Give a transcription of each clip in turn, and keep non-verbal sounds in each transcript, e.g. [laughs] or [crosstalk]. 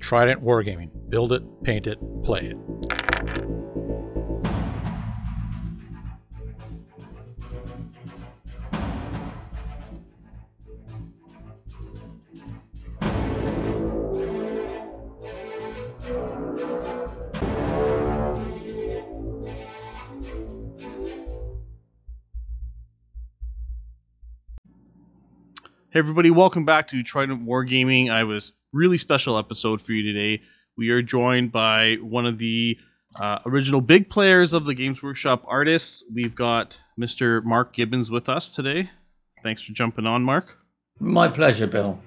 Trident Wargaming. Build it, paint it, play it. Hey everybody, welcome back to Trident Wargaming. I a really special episode for you today. We are joined by one of the uh, original big players of the Games Workshop artists. We've got Mr. Mark Gibbons with us today. Thanks for jumping on, Mark. My pleasure, Bill.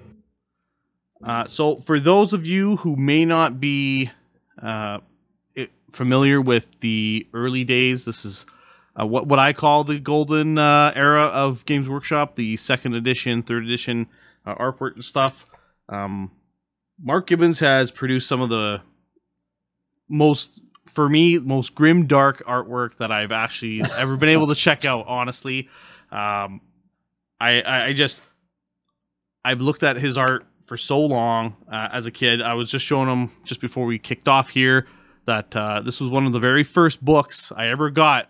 Uh, so, for those of you who may not be uh, familiar with the early days, this is uh, what what I call the golden uh, era of Games Workshop, the second edition, third edition uh, artwork and stuff. Um, Mark Gibbons has produced some of the most, for me, most grim dark artwork that I've actually [laughs] ever been able to check out. Honestly, um, I, I I just I've looked at his art for so long uh, as a kid. I was just showing him just before we kicked off here that uh, this was one of the very first books I ever got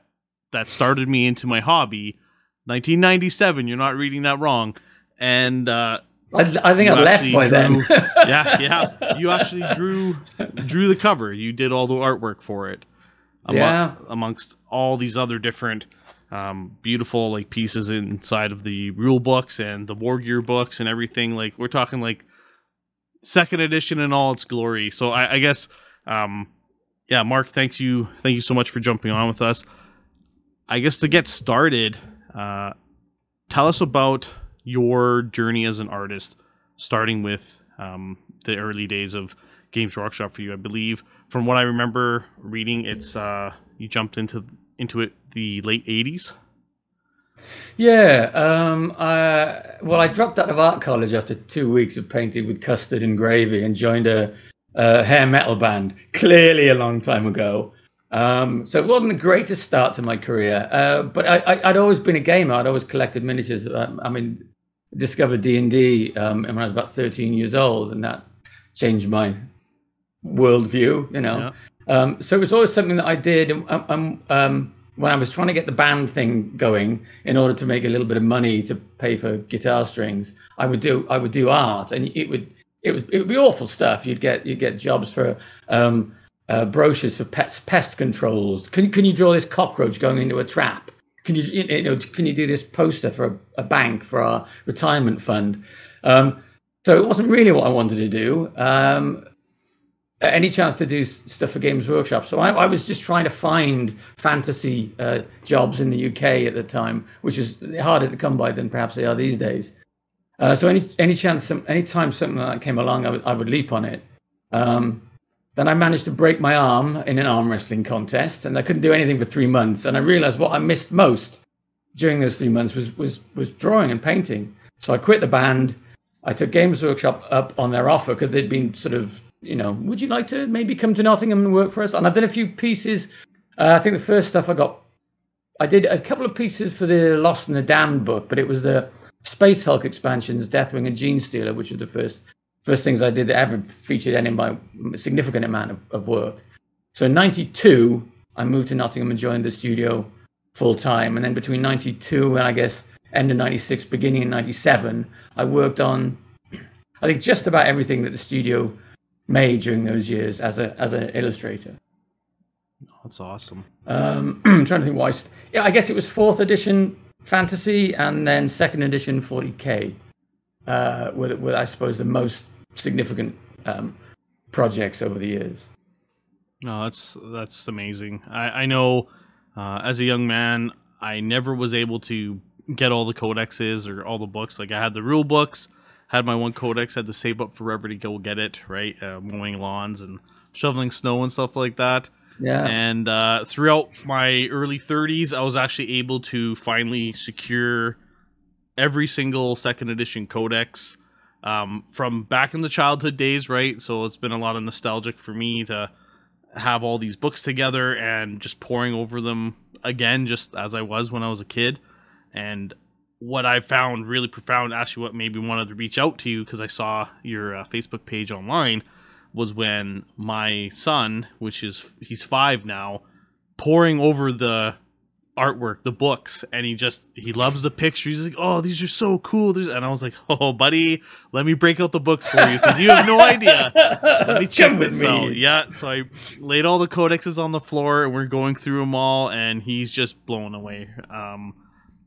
that started me into my hobby. 1997. You're not reading that wrong. And uh, I, I think You I'd left by then. [laughs] yeah, yeah, you actually drew drew the cover. You did all the artwork for it. Yeah. amongst all these other different um, beautiful like pieces inside of the rule books and the war gear books and everything. Like we're talking like second edition in all its glory. So I, I guess, um, yeah, Mark, thanks you, thank you so much for jumping on with us. I guess to get started, uh, tell us about your journey as an artist, starting with um, the early days of Games Workshop for you. I believe, from what I remember reading, it's uh, you jumped into into it the late '80s. Yeah. Um, I, well, I dropped out of art college after two weeks of painting with custard and gravy and joined a, a hair metal band, clearly a long time ago. Um, so it wasn't the greatest start to my career, uh, but I, I, I'd always been a gamer. I'd always collected miniatures. Um, I mean, discovered D and D um, when I was about 13 years old, and that changed my worldview. You know, um, so it was always something that I did. And um, um, um, when I was trying to get the band thing going, in order to make a little bit of money to pay for guitar strings, I would do I would do art, and it would it was it would be awful stuff. You'd get you'd get jobs for. Um, uh, brochures for pets, pest controls. Can can you draw this cockroach going into a trap? Can you you know can you do this poster for a, a bank for our retirement fund? Um, so it wasn't really what I wanted to do. Um, any chance to do stuff for Games Workshop. So I, I was just trying to find fantasy uh, jobs in the UK at the time, which is harder to come by than perhaps they are these days. Uh, so any any chance, some, anytime something like that came along, I would, I would leap on it. Um, then I managed to break my arm in an arm wrestling contest, and I couldn't do anything for three months. And I realized what I missed most during those three months was was was drawing and painting. So I quit the band. I took Games Workshop up on their offer because they'd been sort of, you know, would you like to maybe come to Nottingham and work for us? And I've done a few pieces. Uh, I think the first stuff I got, I did a couple of pieces for the Lost and the Damned book, but it was the Space Hulk expansions, Deathwing and Genestealer, which were the first first things I did that ever featured any of my significant amount of, of work. So in 92, I moved to Nottingham and joined the studio full time. And then between 92 and I guess end of 96, beginning in 97, I worked on, I think, just about everything that the studio made during those years as a as an illustrator. That's awesome. Um, [clears throat] I'm trying to think why. St- yeah, I guess it was fourth edition fantasy and then second edition 40k. Uh, were, were I suppose the most significant um, projects over the years. No, that's that's amazing. I, I know uh, as a young man, I never was able to get all the codexes or all the books. Like I had the rule books, had my one codex, had to save up forever to go get it. Right, uh, mowing lawns and shoveling snow and stuff like that. Yeah. And uh, throughout my early 30s, I was actually able to finally secure every single second edition codex um, from back in the childhood days, right? So it's been a lot of nostalgic for me to have all these books together and just pouring over them again, just as I was when I was a kid. And what I found really profound, actually, what made me wanted to reach out to you because I saw your uh, Facebook page online was when my son, which is he's five now, pouring over the artwork, the books, and he just he loves the pictures. He's like, "Oh, these are so cool!" There's, and I was like, "Oh, buddy, let me break out the books for you because you have no idea." Let me [laughs] check Come this me. out. Yeah, so I laid all the codexes on the floor, and we're going through them all, and he's just blown away. Um,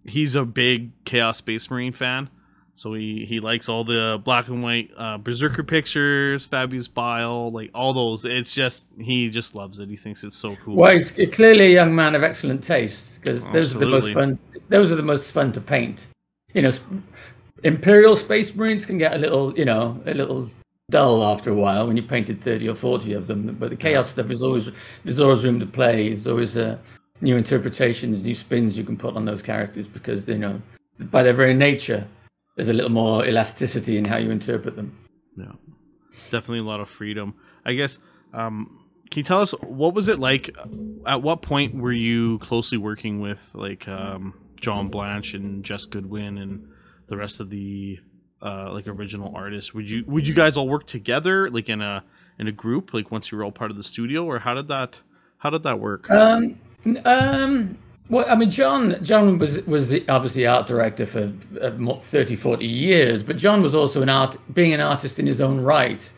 he's a big Chaos Space Marine fan. So he, he likes all the black and white uh, Berserker [laughs] pictures, Fabius Bile, like all those. It's just he just loves it. He thinks it's so cool. Well, he's clearly a young man of excellent taste because those are the most fun. Those are the most fun to paint. You know, Imperial Space Marines can get a little, you know, a little dull after a while when you painted thirty or forty of them. But the Chaos stuff is always there's always room to play. There's always uh, new interpretations, new spins you can put on those characters because you know, by their very nature, there's a little more elasticity in how you interpret them. Yeah, definitely a lot of freedom. I guess. Um, can you tell us what was it like? At what point were you closely working with like um, John Blanche and Jez Goodwin and the rest of the uh, like original artists? Would you would you guys all work together like in a in a group like once you were all part of the studio or how did that how did that work? Um, um, well, I mean, John, John was was the, obviously art director for uh, 30, 40 years, but John was also an art, being an artist in his own right.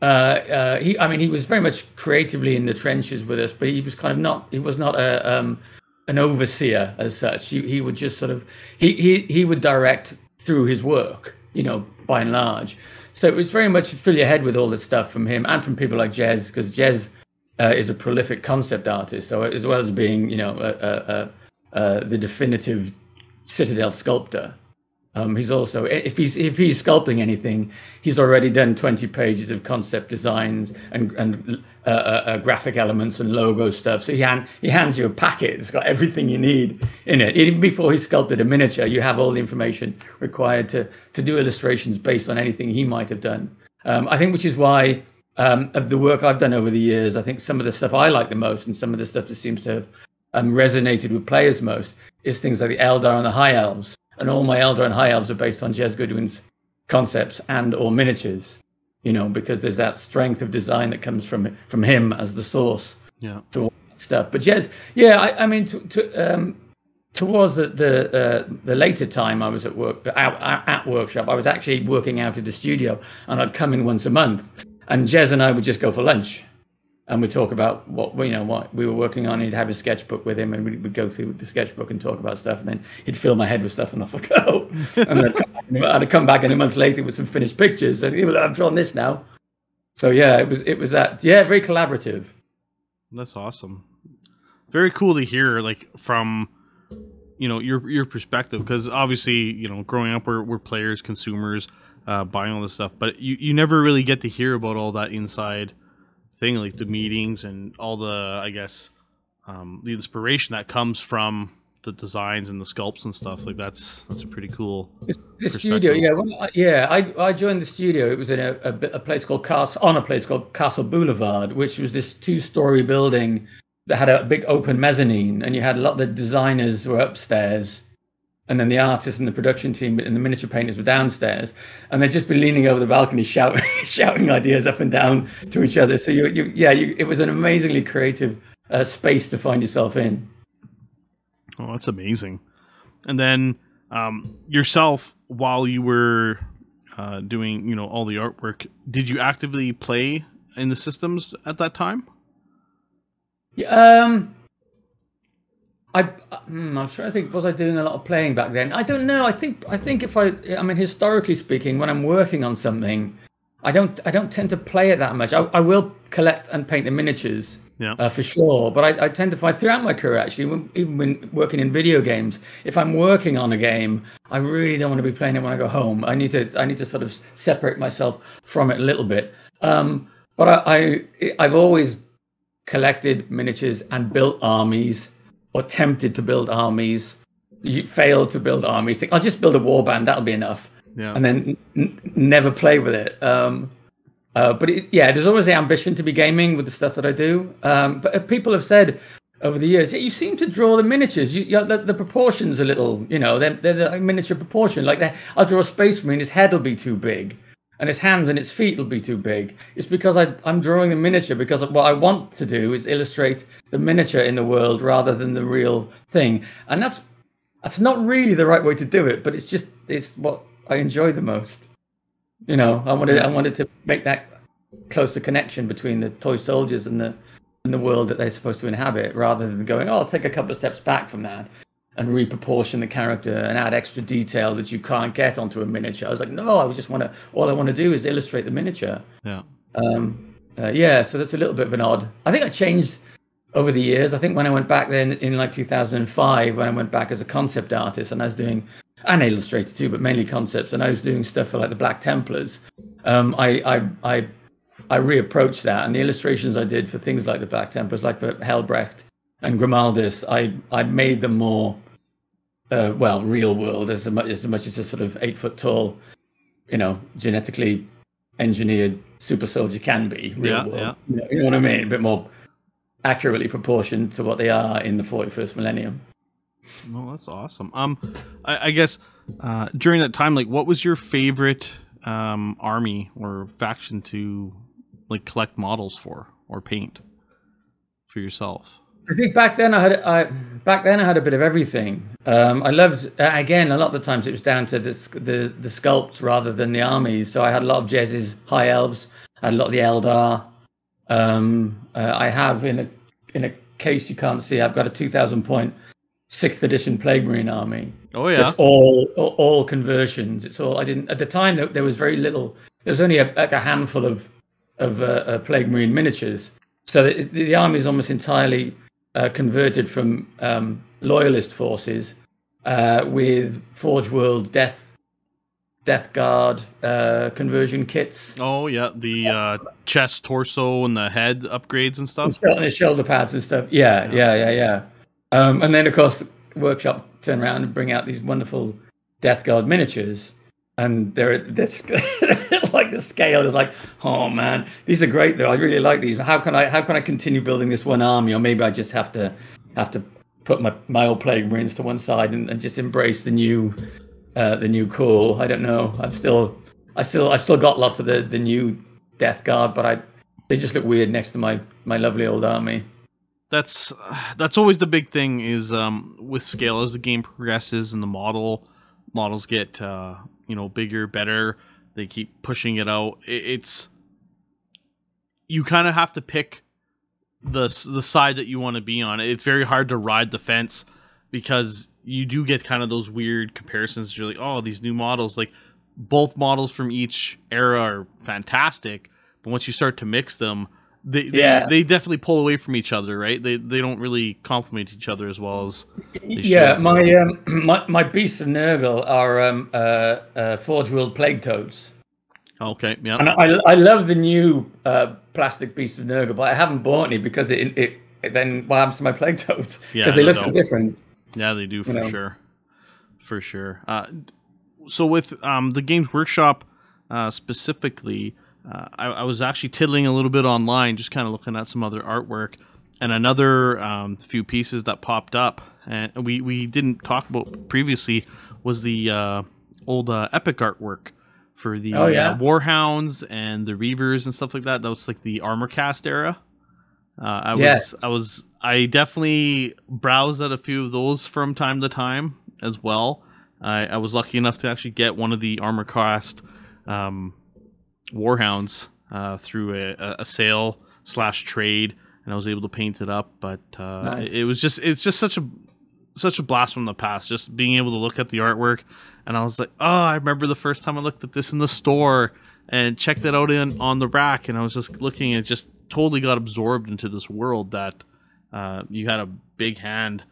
Uh, uh, he, I mean, he was very much creatively in the trenches with us, but he was kind of not. He was not a um, an overseer as such. He he would just sort of he he he would direct through his work, you know, by and large. So it was very much fill your head with all this stuff from him and from people like Jez, because Jez uh, is a prolific concept artist. So as well as being, you know, a, a, the definitive Citadel sculptor, um, he's also if he's if he's sculpting anything, he's already done twenty pages of concept designs and and uh, uh, uh, graphic elements and logo stuff. So he hand, he hands you a packet. It's got everything you need in it. Even before he sculpted a miniature, you have all the information required to to do illustrations based on anything he might have done. Um, I think, which is why um, of the work I've done over the years, I think some of the stuff I like the most and some of the stuff that seems to have um, resonated with players most is things like the Eldar and the High Elves. And all my Eldar and High Elves are based on Jez Goodwin's concepts and or miniatures, you know, because there's that strength of design that comes from from him as the source Yeah. to all that stuff. But Jez, yeah, I, I mean, to, to, um, towards the the, uh, the later time I was at work at, at workshop, I was actually working out of the studio, and I'd come in once a month, and Jez and I would just go for lunch, and we'd talk about what you know what we were working on. He'd have his sketchbook with him, and we'd, go through the sketchbook and talk about stuff, and then he'd fill my head with stuff, and off I'd go. [laughs] and I'd come, back, and I'd come back in a month later with some finished pictures, and "Well, I've drawn this now. So yeah, it was it was that yeah, very collaborative. That's awesome. Very cool to hear, like from you know your your perspective, because obviously you know growing up we're we're players, consumers, uh, buying all this stuff, but you you never really get to hear about all that inside thing, like the meetings and all the I guess um, the inspiration that comes from the designs and the sculpts and stuff. Like that's that's a pretty cool. The studio, yeah, when I, yeah. I, I joined the studio. It was in a, a, a place called Castle on a place called Castle Boulevard, which was this two-story building that had a big open mezzanine, and you had a lot of the designers were upstairs, and then the artists and the production team and the miniature painters were downstairs, and they'd just be leaning over the balcony [laughs] shouting shouting ideas up and down to each other. So you, you yeah, you, it was an amazingly creative uh, space to find yourself in. Oh, that's amazing. And then um, yourself, while you were uh, doing, you know, all the artwork, did you actively play in the systems at that time? Yeah, um, I, hmm, I'm trying to think. Was I doing a lot of playing back then? I don't know. I think I think if I, I mean, historically speaking, when I'm working on something, I don't I don't tend to play it that much. I, I will collect and paint the miniatures. Yeah. Uh, for sure, but I, I tend to find throughout my career, actually, when, even when working in video games, if I'm working on a game, I really don't want to be playing it when I go home. I need to, I need to sort of separate myself from it a little bit. Um, but I, I, I've always collected miniatures and built armies or attempted to build armies you fail to build armies think i'll just build a warband that'll be enough. Yeah. and then n- never play with it. Um, uh, but it, yeah there's always the ambition to be gaming with the stuff that i do. Um, but uh, people have said over the years yeah, you seem to draw the miniatures. You, you the, the proportions a little you know they're, they're the miniature proportion. Like that i'll draw a space marine his head will be too big and its hands and its feet will be too big. It's because I, I'm drawing the miniature because what I want to do is illustrate the miniature in the world rather than the real thing. And that's that's not really the right way to do it, but it's just it's what I enjoy the most. You know, I wanted I wanted to make that closer connection between the toy soldiers and the and the world that they're supposed to inhabit, rather than going, oh, I'll take a couple of steps back from that and reproportion the character and add extra detail that you can't get onto a miniature. I was like, no, I just want to. All I want to do is illustrate the miniature. Yeah. Um, uh, yeah, so that's a little bit of an odd. I think I changed over the years. I think when I went back then in like 2005, when I went back as a concept artist and I was doing and illustrator too, but mainly concepts, and I was doing stuff for like the Black Templars. Um, I, I I I reapproached that, and the illustrations I did for things like the Black Templars, like for Helbrecht and Grimaldus, I I made them more uh, well, real world as much as much as a sort of eight foot tall, you know, genetically engineered super soldier can be. Real Yeah, world. yeah. You, know, you know what I mean? A bit more accurately proportioned to what they are in the 41st millennium. Well, that's awesome. Um, I, I guess uh, during that time, like, what was your favorite um army or faction to like collect models for or paint for yourself? I think back then I had I back then I had a bit of everything. Um, I loved uh, again a lot of the times it was down to the the the sculpts rather than the armies. So I had a lot of Jez's high elves. I had a lot of the Eldar. Um, uh, I have in a in a case you can't see. I've got a 2000 point sixth edition Plague Marine army. Oh yeah, It's all all all conversions. It's all I didn't at the time. There, there was very little. There was only a, like a handful of of uh, uh, plague marine miniatures. So the, the army is almost entirely uh, converted from um, loyalist forces uh, with Forge World Death Death Guard uh, conversion kits. oh yeah, the uh, chest, torso, and the head upgrades and stuff. And shoulder pads and stuff. Yeah, yeah, yeah, yeah. Um, and then of course, workshop turn around and bring out these wonderful Death Guard miniatures, and they're this [laughs] like the scale is like, oh man, these are great though. I really like these. How can I how can I continue building this one army, or maybe I just have to have to put my my old plague marines to one side and, and just embrace the new uh, the new cool. I don't know. I'm still I still I've still got lots of the the new Death Guard, but I they just look weird next to my my lovely old army. That's that's always the big thing is um, with scale as the game progresses and the model models get uh, you know bigger, better. They keep pushing it out. It, it's you kind of have to pick the the side that you want to be on. It's very hard to ride the fence because you do get kind of those weird comparisons. You're like, oh, these new models, like both models from each era are fantastic, but once you start to mix them, they they, Yeah. they definitely pull away from each other, right? They they don't really complement each other as well as Yeah, should, my um, [clears throat] my my beasts of Nurgle are um, uh, uh, Forge World Plague Toads, okay, yeah, and I I love the new uh, plastic beasts of Nurgle, but I haven't bought any because it it, it then what happens to my Plague Toads because Yeah, they no look so different. Yeah, they do for know. sure, for sure. Uh, so with um, the Games Workshop uh, specifically, uh, I, I was actually tiddling a little bit online, just kind of looking at some other artwork, and another um, few pieces that popped up, and we we didn't talk about previously was the uh, old uh, epic artwork for the Oh, yeah. uh, Warhounds and the Reavers and stuff like that. That was like the Armorcast era. Uh, I Yeah. was I was I definitely browsed at a few of those from time to time as well. I, I was lucky enough to actually get one of the armor cast um, warhounds uh, through a, a- sale slash trade, and I was able to paint it up. But uh, Nice. it, it was just it's just such a such a blast from the past. Just being able to look at the artwork, and I was like, oh, I remember the first time I looked at this in the store and checked it out in on the rack, and I was just looking and just totally got absorbed into this world that uh, you had a big hand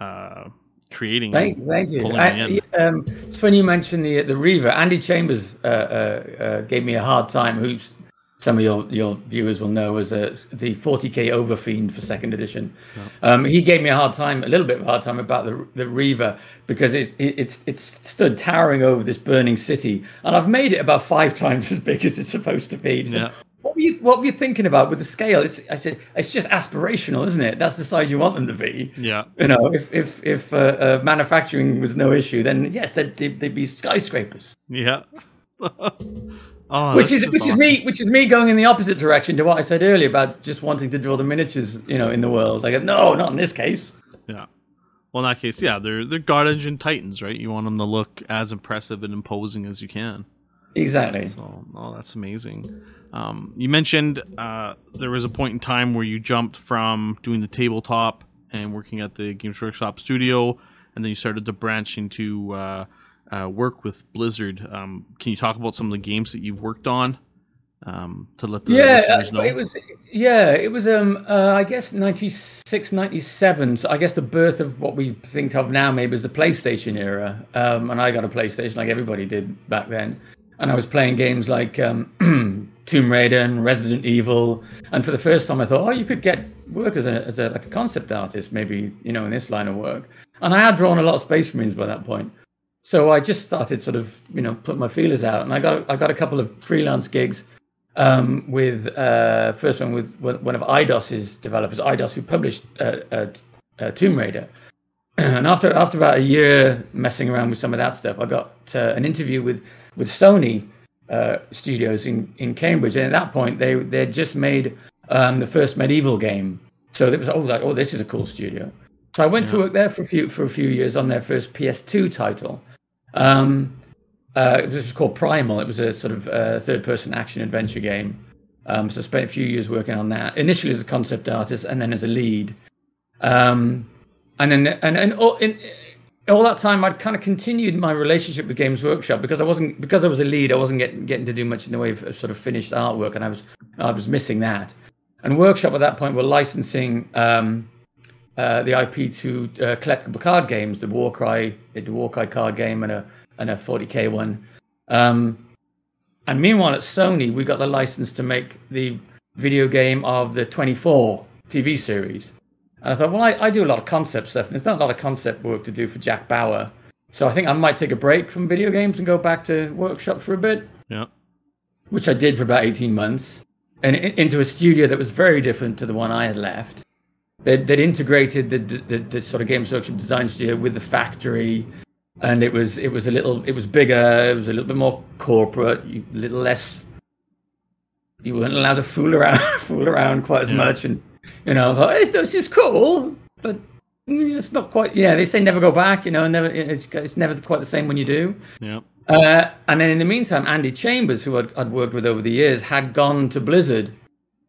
uh, creating. Thank, thank you. I, um, it's funny you mentioned the the Reaver. Andy Chambers uh, uh, uh, gave me a hard time. Who's some of your, your viewers will know as a, the 40k Overfiend for second edition. Um, he gave me a hard time, a little bit of a hard time about the the Reaver because it, it it's it's stood towering over this burning city, and I've made it about five [laughs] times as big as it's supposed to be. Yeah. What were you What were you thinking about with the scale? It's I said it's just aspirational, isn't it? That's the size you want them to be. Yeah. You know, if if if uh, uh, manufacturing was no issue, then yes, they'd, they'd, they'd be skyscrapers. Yeah. [laughs] Oh, which is which is me which is me going in the opposite direction to what I said earlier about just wanting to draw the miniatures, you know, in the world. Like, no, not in this case. Yeah. Well, in that case, yeah, they're they're God Engine Titans, right? You want them to look as impressive and imposing as you can. Exactly. So, oh, that's amazing. Um, you mentioned uh, there was a point in time where you jumped from doing the tabletop and working at the Games Workshop studio, and then you started to branch into uh, uh, work with Blizzard. Um, can you talk about some of the games that you've worked on um, to let the yeah, uh, know? it was yeah, it was um uh, I guess 96 97 so I guess the birth of what we think of now maybe as the PlayStation era. Um and I got a PlayStation like everybody did back then. And I was playing games like um [clears throat] Tomb Raider and Resident Evil and for the first time I thought oh you could get work as a as a like a concept artist maybe you know in this line of work. And I had drawn a lot of Space Marines by that point. So I just started sort of, you know, putting my feelers out, and I got I got a couple of freelance gigs um, with uh, first one with one one of Eidos's developers, IDOS, who published uh, uh, uh, Tomb Raider. [clears throat] and after after about a year messing around with some of that stuff, I got uh, an interview with with Sony uh, Studios in, in Cambridge, and at that point they they had just made um, the first MediEvil game, so it was oh like oh this is a cool studio. So I went to work there for a few for a few years on their first PS2 title. Um, uh, it was called Primal. It was a sort of uh, third-person action adventure game. Um, so I spent a few years working on that. Initially as a concept artist, and then as a lead. Um, and then and and all, in, all that time, I'd kind of continued my relationship with Games Workshop because I wasn't because I was a lead. I wasn't getting getting to do much in the way of, of sort of finished artwork, and I was I was missing that. And Workshop at that point were licensing um, uh, the IP to uh, collectible card games, the Warcry, the Warcry card game, and a and a 40k one. Um, and meanwhile, at Sony, we got the license to make the video game of the 24 TV series. And I thought, well, I, I do a lot of concept stuff, and there's not a lot of concept work to do for Jack Bauer. So I think I might take a break from video games and go back to workshop for a bit, yeah. which I did for about 18 months, and into a studio that was very different to the one I had left. They'd, they'd integrated the, the, the sort of Games Workshop design studio with the factory, and it was it was a little it was bigger, it was a little bit more corporate, a little less. You weren't allowed to fool around [laughs] fool around quite as Yeah. much, and you know, I thought "It's- this is cool, but mm, it's not quite. Yeah, they say never go back. You know, never. It's it's never quite the same when you do. Yeah. Uh, and then in the meantime, Andy Chambers, who I'd, I'd worked with over the years, had gone to Blizzard.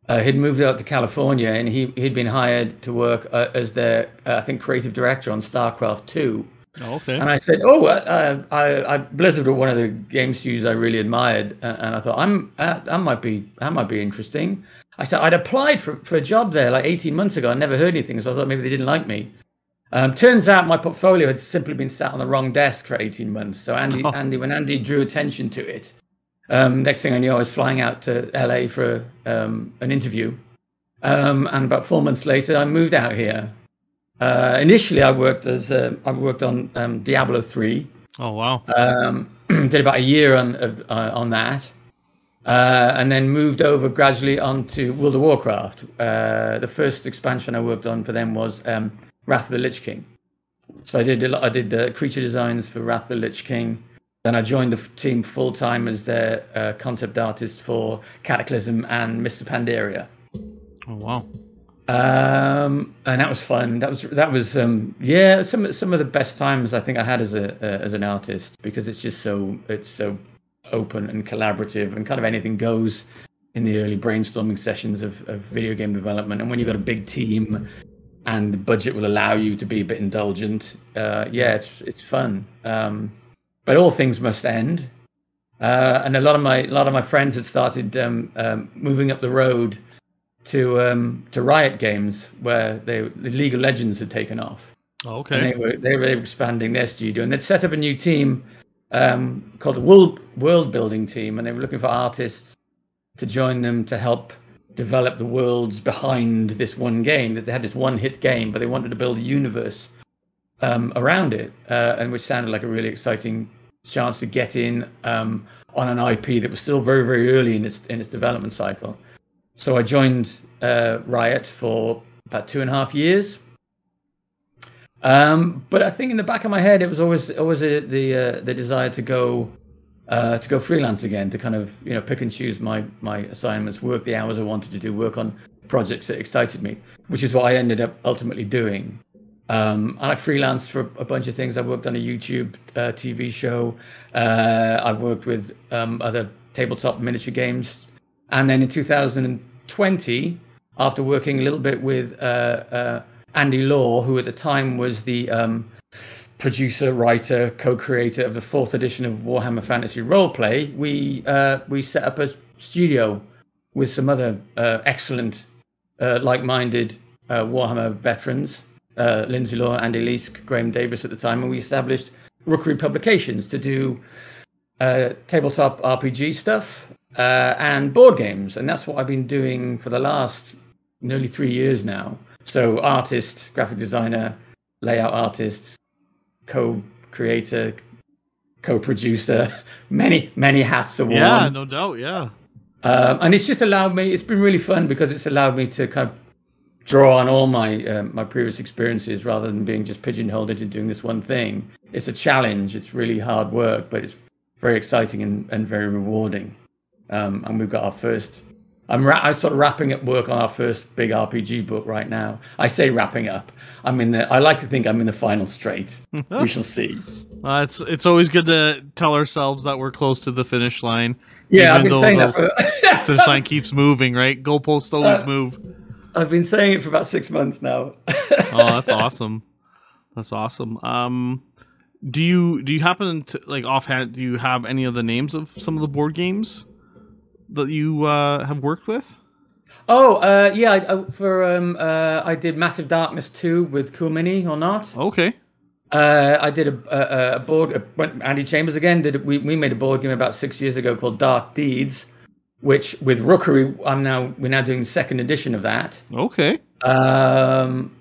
Uh, he'd moved out to California, and he he'd been hired to work uh, as their, uh, I think, creative director on StarCraft Two. Oh, okay. And I said, "Oh, uh, I, I Blizzard were one of the game studios I really admired," and, and I thought, "I'm that might be that might be interesting." I said I'd applied for for a job there like 18 months ago. I never heard anything, so I thought maybe they didn't like me. Um, turns out my portfolio had simply been sat on the wrong desk for 18 months. So Andy, Oh. [laughs] Andy, when Andy drew attention to it, um, next thing I knew, I was flying out to LA for um, an interview. Um, and about four months later, I moved out here. Uh, initially, I worked as uh, I worked on um, Diablo three. oh wow. Um, [clears throat] did about a year on uh, on that, uh, and then moved over gradually onto World of Warcraft. Uh, the first expansion I worked on for them was um, Wrath of the Lich King. So I did a lot, I did the creature designs for Wrath of the Lich King. Then I joined the f- team full time as their uh, concept artist for Cataclysm and Mists of Pandaria. Oh wow. Um, and that was fun. That was that was um, yeah some some of the best times I think I had as a uh, as an artist because it's just so it's so open and collaborative and kind of anything goes in the early brainstorming sessions of, of video game development. And when you've got a big team and the budget will allow you to be a bit indulgent, uh, yeah, it's it's fun. Um, but all things must end. Uh, and a lot of my a lot of my friends had started um, um, moving up the road to um, to Riot Games, where they the League of Legends had taken off, Oh, and okay. they were they were expanding their studio, and they'd set up a new team um, called the World World Building Team, and they were looking for artists to join them to help develop the worlds behind this one game. That they had this one hit game, but they wanted to build a universe um, around it, uh, and which sounded like a really exciting chance to get in um, on an IP that was still very very early in its in its development cycle. So I joined uh, Riot for about two and a half years. Um, but I think in the back of my head, it was always always a, the uh, the desire to go uh, to go freelance again, to kind of you know pick and choose my my assignments, work the hours I wanted to do, work on projects that excited me, which is what I ended up ultimately doing. Um, and I freelanced for a bunch of things. I worked on a YouTube uh, TV show. Uh, I worked with um, other tabletop miniature games, and then in 2020, after working a little bit with uh, uh, Andy Law, who at the time was the um, producer, writer, co-creator of the fourth edition of Warhammer Fantasy Roleplay, we uh, we set up a studio with some other uh, excellent, uh, like-minded uh, Warhammer veterans, uh, Lindsay Law, Andy Leask, Graeme Davis at the time, and we established Rookery Publications to do uh, tabletop RPG stuff and board games, and that's what I've been doing for the last nearly three years now. So, artist, graphic designer, layout artist, co-creator, co-producer, [laughs] many many hats are worn. Yeah, no doubt. Yeah. Um, and it's just allowed me. It's been really fun because it's allowed me to kind of draw on all my um, my previous experiences rather than being just pigeonholed into doing this one thing. It's a challenge. It's really hard work, but it's very exciting and, and very rewarding. Um, and we've got our first I'm, ra- I'm sort of wrapping up work on our first big RPG book right now. I say wrapping up. I'm in the. I like to think I'm in the final straight. we shall see. [laughs] Uh, it's it's always good to tell ourselves that we're close to the finish line. Yeah, I've been saying that for. [laughs] finish line [laughs] keeps moving, right? Goalposts always uh, move. I've been saying it for about six months now. oh, that's awesome. That's awesome. Um, do you do you happen to like offhand? Do you have any of the names of some of the board games? That you uh, have worked with? Oh, uh, yeah. I, I, for um, uh, I did Massive Darkness two with Cool Mini or not? Okay. Uh, I did a, a, a board. Andy Chambers again did. We we made a board game about six years ago called Dark Deeds, which with Rookery, I'm now we're now doing the second edition of that. Okay. Um,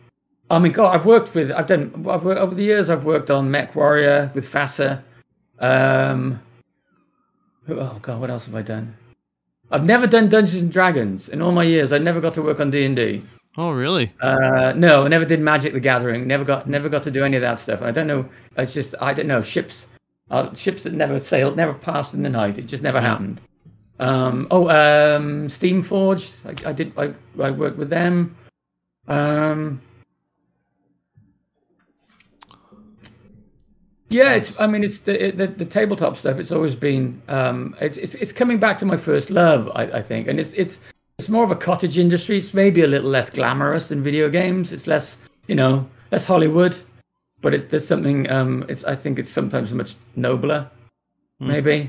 I mean, God, I've worked with. I've done I've worked, over the years. I've worked on MechWarrior with FASA. Um, oh God, what else have I done? I've never done Dungeons and Dragons in all my years. I never got to work on D and D. Oh, really? Uh, no, I never did Magic the Gathering. Never got, never got to do any of that stuff. I don't know. It's just I don't know ships, uh, ships that never sailed, never passed in the night. It just never happened. Um, oh, um, Steamforged. I, I did. I, I worked with them. Um, Yeah, it's. I mean, it's the, the, the tabletop stuff. It's always been. Um, it's it's it's coming back to my first love. I, I think, and it's it's it's more of a cottage industry. It's maybe a little less glamorous than video games. It's less, you know, less Hollywood, but it's there's something. Um, it's I think it's sometimes much nobler, mm. maybe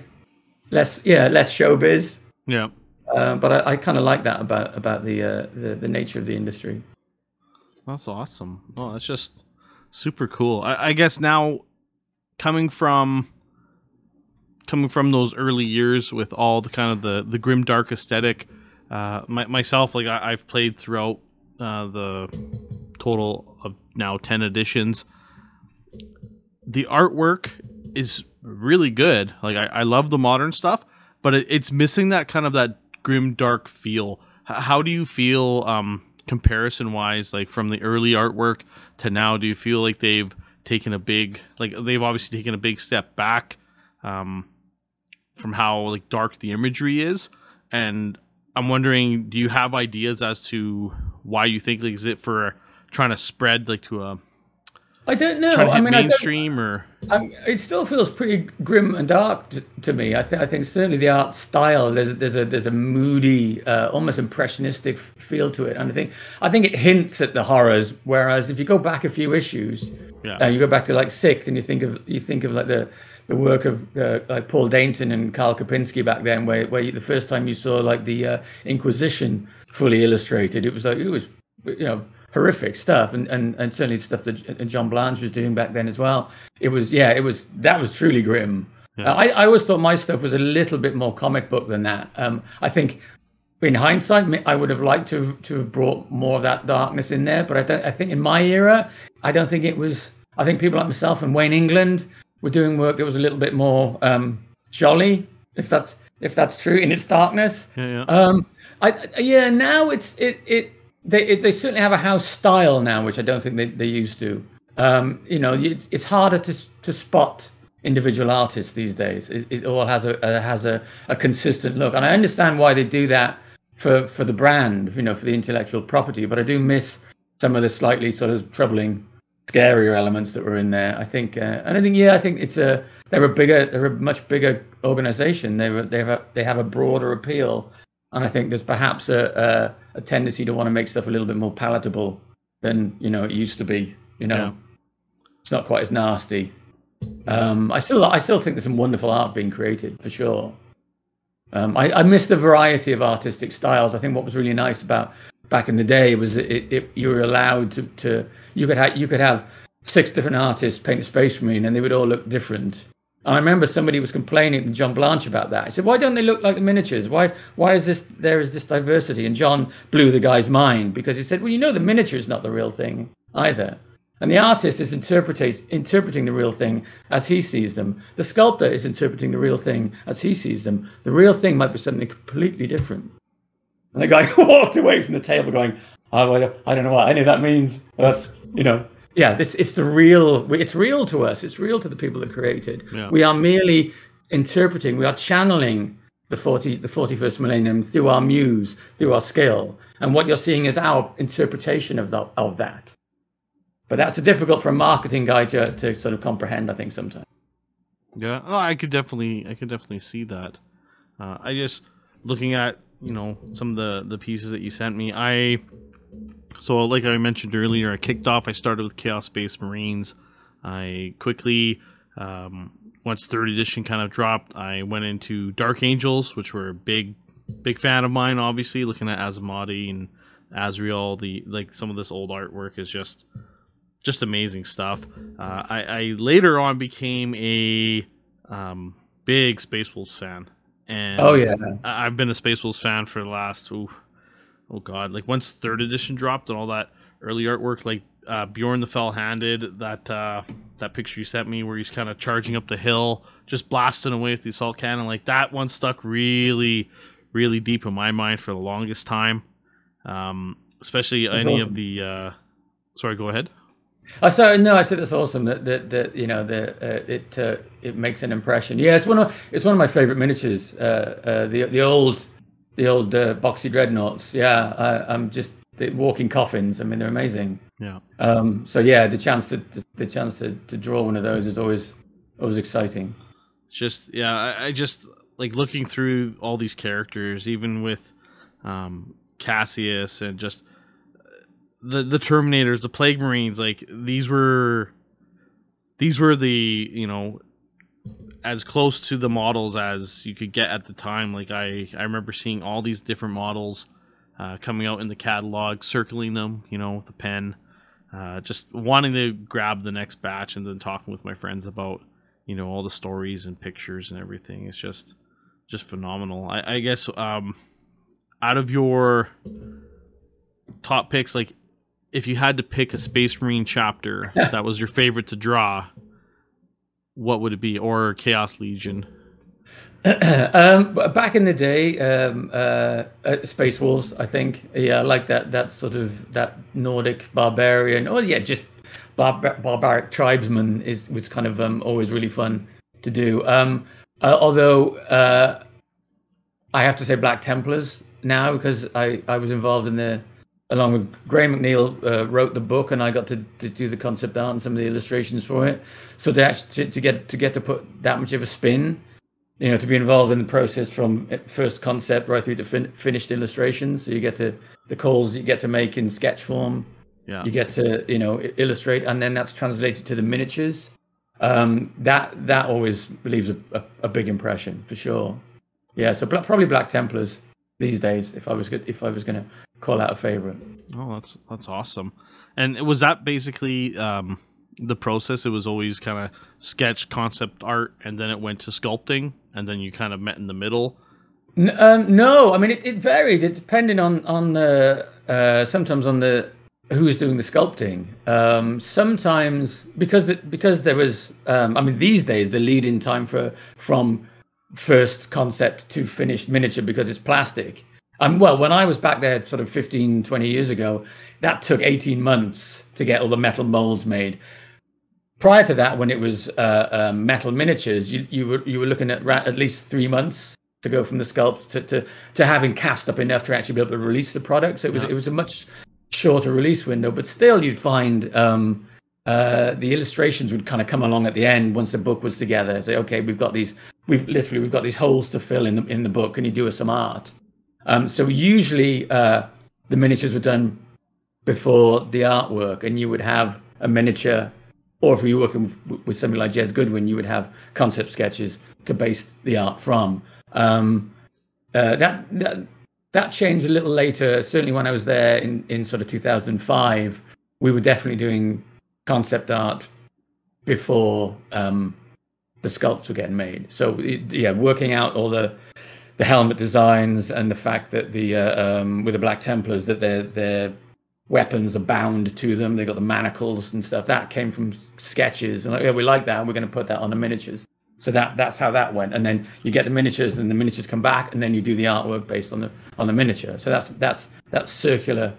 less. Yeah, less showbiz. Yeah. Uh, but I, I kind of like that about about the, uh, the the nature of the industry. That's awesome. Well, that's just super cool. I, I guess now coming from coming from those early years with all the kind of the the grim dark aesthetic uh, my, myself like I, have played throughout uh, the total of now 10 editions. The artwork is really good. Like i, I love the modern stuff but it, it's missing that kind of that grim dark feel. H- how do you feel um comparison wise like from the early artwork to now? Do you feel like they've taken a big like they've obviously taken a big step back um, from how like dark the imagery is, and I'm wondering, do you have ideas as to why you think like is it for trying to spread like to a I don't know. I mean, mainstream or um, it still feels pretty grim and dark to, to me. I think I think certainly the art style there's a, there's a there's a moody, uh, almost impressionistic feel to it, and I think I think it hints at the horrors. Whereas if you go back a few issues, yeah. Uh, you go back to like sixth, and you think of you think of like the the work of uh, like Paul Dainton and Karl Kopinski back then, where where you, the first time you saw like the uh, Inquisition fully illustrated, it was like it was you know horrific stuff, and and and certainly stuff that John Blanche was doing back then as well. It was yeah, it was that was truly grim. Yeah. I, I always thought my stuff was a little bit more comic book than that. Um, I think in hindsight, I would have liked to to have brought more of that darkness in there. But I don't. I think in my era, I don't think it was. I think people like myself and Wayne England were doing work that was a little bit more um, jolly, if that's if that's true in its darkness. Yeah, yeah. Um, I, yeah. Now it's it it they it, they certainly have a house style now, which I don't think they, they used to. Um, you know, it's, it's harder to to spot individual artists these days. It, it all has a, a has a, a consistent look, and I understand why they do that for for the brand, you know, for the intellectual property. But I do miss some of the slightly sort of troubling, scarier elements that were in there. I think, uh, and I think, yeah, I think it's a they're a bigger, they're a much bigger organization. They were, they have a, they have a broader appeal, and I think there's perhaps a, a, a tendency to want to make stuff a little bit more palatable than you know it used to be. You know, Yeah. it's not quite as nasty. Um, I still, I still think there's some wonderful art being created for sure. Um, I, I miss the variety of artistic styles. I think what was really nice about back in the day was that it, it, you were allowed to, to you could have you could have six different artists paint a space marine and they would all look different. And I remember somebody was complaining to John Blanche about that. He said, "Why don't they look like the miniatures? Why why is this there is this diversity?" And John blew the guy's mind because he said, "Well, you know, the miniature is not the real thing either." And the artist is interpreting interpreting the real thing as he sees them. The sculptor is interpreting the real thing as he sees them. The real thing might be something completely different. And the guy [laughs] walked away from the table going, oh, I don't- I don't know what any of that means. That's, you know, yeah, this it's the real, it's real to us. It's real to the people that created. Yeah. We are merely interpreting, we are channeling the 40, the 41st millennium through our muse, through our skill. And what you're seeing is our interpretation of, the, of that. But that's difficult for a marketing guy to, to sort of comprehend, I think, sometimes. Yeah, oh, I could definitely, I could definitely see that. Uh, I just looking at you know some of the the pieces that you sent me. I so like I mentioned earlier, I kicked off. I started with Chaos Space Marines. I quickly, um, once third edition kind of dropped, I went into Dark Angels, which were a big, big fan of mine. Obviously, looking at Asmodai and Azrael, the like some of this old artwork is just just amazing stuff. Uh, I, I later on became a um, big Space Wolves fan, and Oh, yeah. I- I've been a Space Wolves fan for the last ooh, oh god, like once third edition dropped and all that early artwork, like uh, Bjorn the Fell Handed, that uh, that picture you sent me where he's kind of charging up the hill, just blasting away with the assault cannon, like that one stuck really, really deep in my mind for the longest time. Um, especially That's any awesome. of the. Uh, sorry, go ahead. I said no. I said it's awesome that that, that you know the uh, it uh, it makes an impression. Yeah, it's one of it's one of my favorite miniatures. Uh, uh, the the old the old uh, boxy dreadnoughts. Yeah, I, I'm just the walking coffins. I mean, they're amazing. Yeah. Um, so yeah, the chance to the chance to, to draw one of those is always always exciting. just yeah I, I just like looking through all these characters even with um cassius and just the the terminators the plague marines like these were these were the you know as close to the models as you could get at the time. Like i i remember seeing all these different models uh, coming out in the catalog circling them you know with a pen uh, just wanting to grab the next batch and then talking with my friends about you know all the stories and pictures and everything. It's just just phenomenal. I, I guess um out of your top picks like if you had to pick a space marine chapter [laughs] that was your favorite to draw what would it be or chaos legion [clears throat] um, back in the day, um, uh, Space Wolves, I think, yeah, I like that that sort of that Nordic barbarian. Oh yeah, just barbar- barbaric tribesman is was kind of um, always really fun to do. Um, uh, although uh, I have to say Black Templars now because I I was involved in the along with Graham McNeill uh, wrote the book and I got to, to do the concept art and some of the illustrations for it. So to actually to, to get to get to put that much of a spin you know, to be involved in the process from first concept right through to fin- finished illustrations. So you get to the calls you get to make in sketch form. yeah You get to you know illustrate, and then that's translated to the miniatures. Um, that that always leaves a, a, a big impression for sure. Yeah, so probably Black Templars these days. If I was good, if I was going to call out a favorite. oh that's that's awesome and was that basically um the process it was always kind of sketch concept art and then it went to sculpting and then you kind of met in the middle N- um, no, I mean it, it varied. It depended on on the uh, sometimes on the who was doing the sculpting. Um, sometimes because the, because there was, um, I mean, these days the lead in time for from first concept to finished miniature because it's plastic. Um, well, when I was back there, sort of 15, 20 years ago, that took 18 months to get all the metal molds made prior to that, when it was uh, uh, metal miniatures, you, you were you were looking at ra- at least three months to go from the sculpt to, to, to having cast up enough to actually be able to release the product. So it was Yeah. it was a much shorter release window, but still you'd find um, uh, the illustrations would kind of come along at the end once the book was together. Say, okay, we've got these, we've literally we've got these holes to fill in the in the book. Can you do us some art? Um, so usually uh, the miniatures were done before the artwork, and you would have a miniature, or if you were working with, with somebody like Jez Goodwin, you would have concept sketches to base the art from. Um, uh, that, that that changed a little later. Certainly, when I was there in in sort of 2005, we were definitely doing concept art before um, the sculpts were getting made. So it, yeah, working out all the the helmet designs and the fact that the uh, um, with the Black Templars that their their weapons are bound to them. They got the manacles and stuff. That came from sketches, and like, yeah, we like that. We're going to put that on the miniatures. So that that's how that went. And then you get the miniatures, and the miniatures come back, and then you do the artwork based on the on the miniature. So that's that's that circular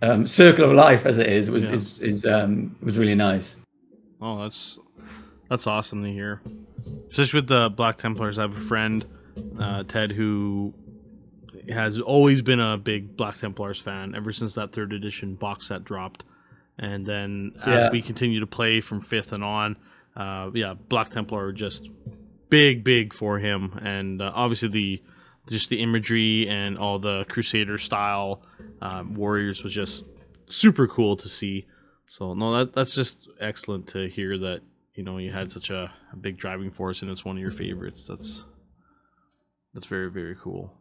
um, circle of life as it is was Yeah. is is um, was really nice. Oh, that's that's awesome to hear. Especially with the Black Templars, I have a friend, uh, Ted, who has always been a big Black Templars fan ever since that third edition box set dropped. And then as Yeah. we continue to play from fifth and on, uh, yeah, Black Templar just big, big for him. And uh, obviously the just the imagery and all the Crusader style uh, warriors was just super cool to see. So no, that that's just excellent to hear that you know you had such a, a big driving force and it's one of your favorites. That's that's very very cool.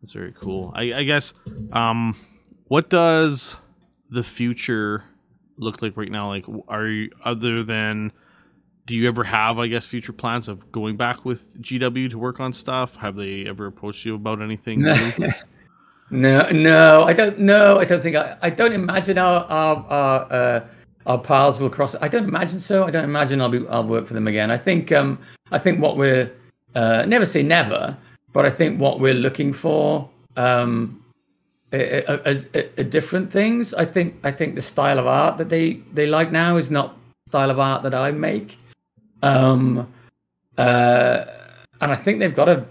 That's very cool. I, I guess um, what does the future look like right now? Like, are you other than do you ever have I guess future plans of going back with GW to work on stuff? Have they ever approached you about anything? new? [laughs] No, no, I don't know. I don't think I, I don't imagine our our our, uh, our paths will cross. I don't imagine so. I don't imagine I'll be I'll work for them again. I think um I think what we're uh, never say never, but I think what we're looking for um as different things. I think I think the style of art that they they like now is not style of art that I make. Um, uh, and I think they've got a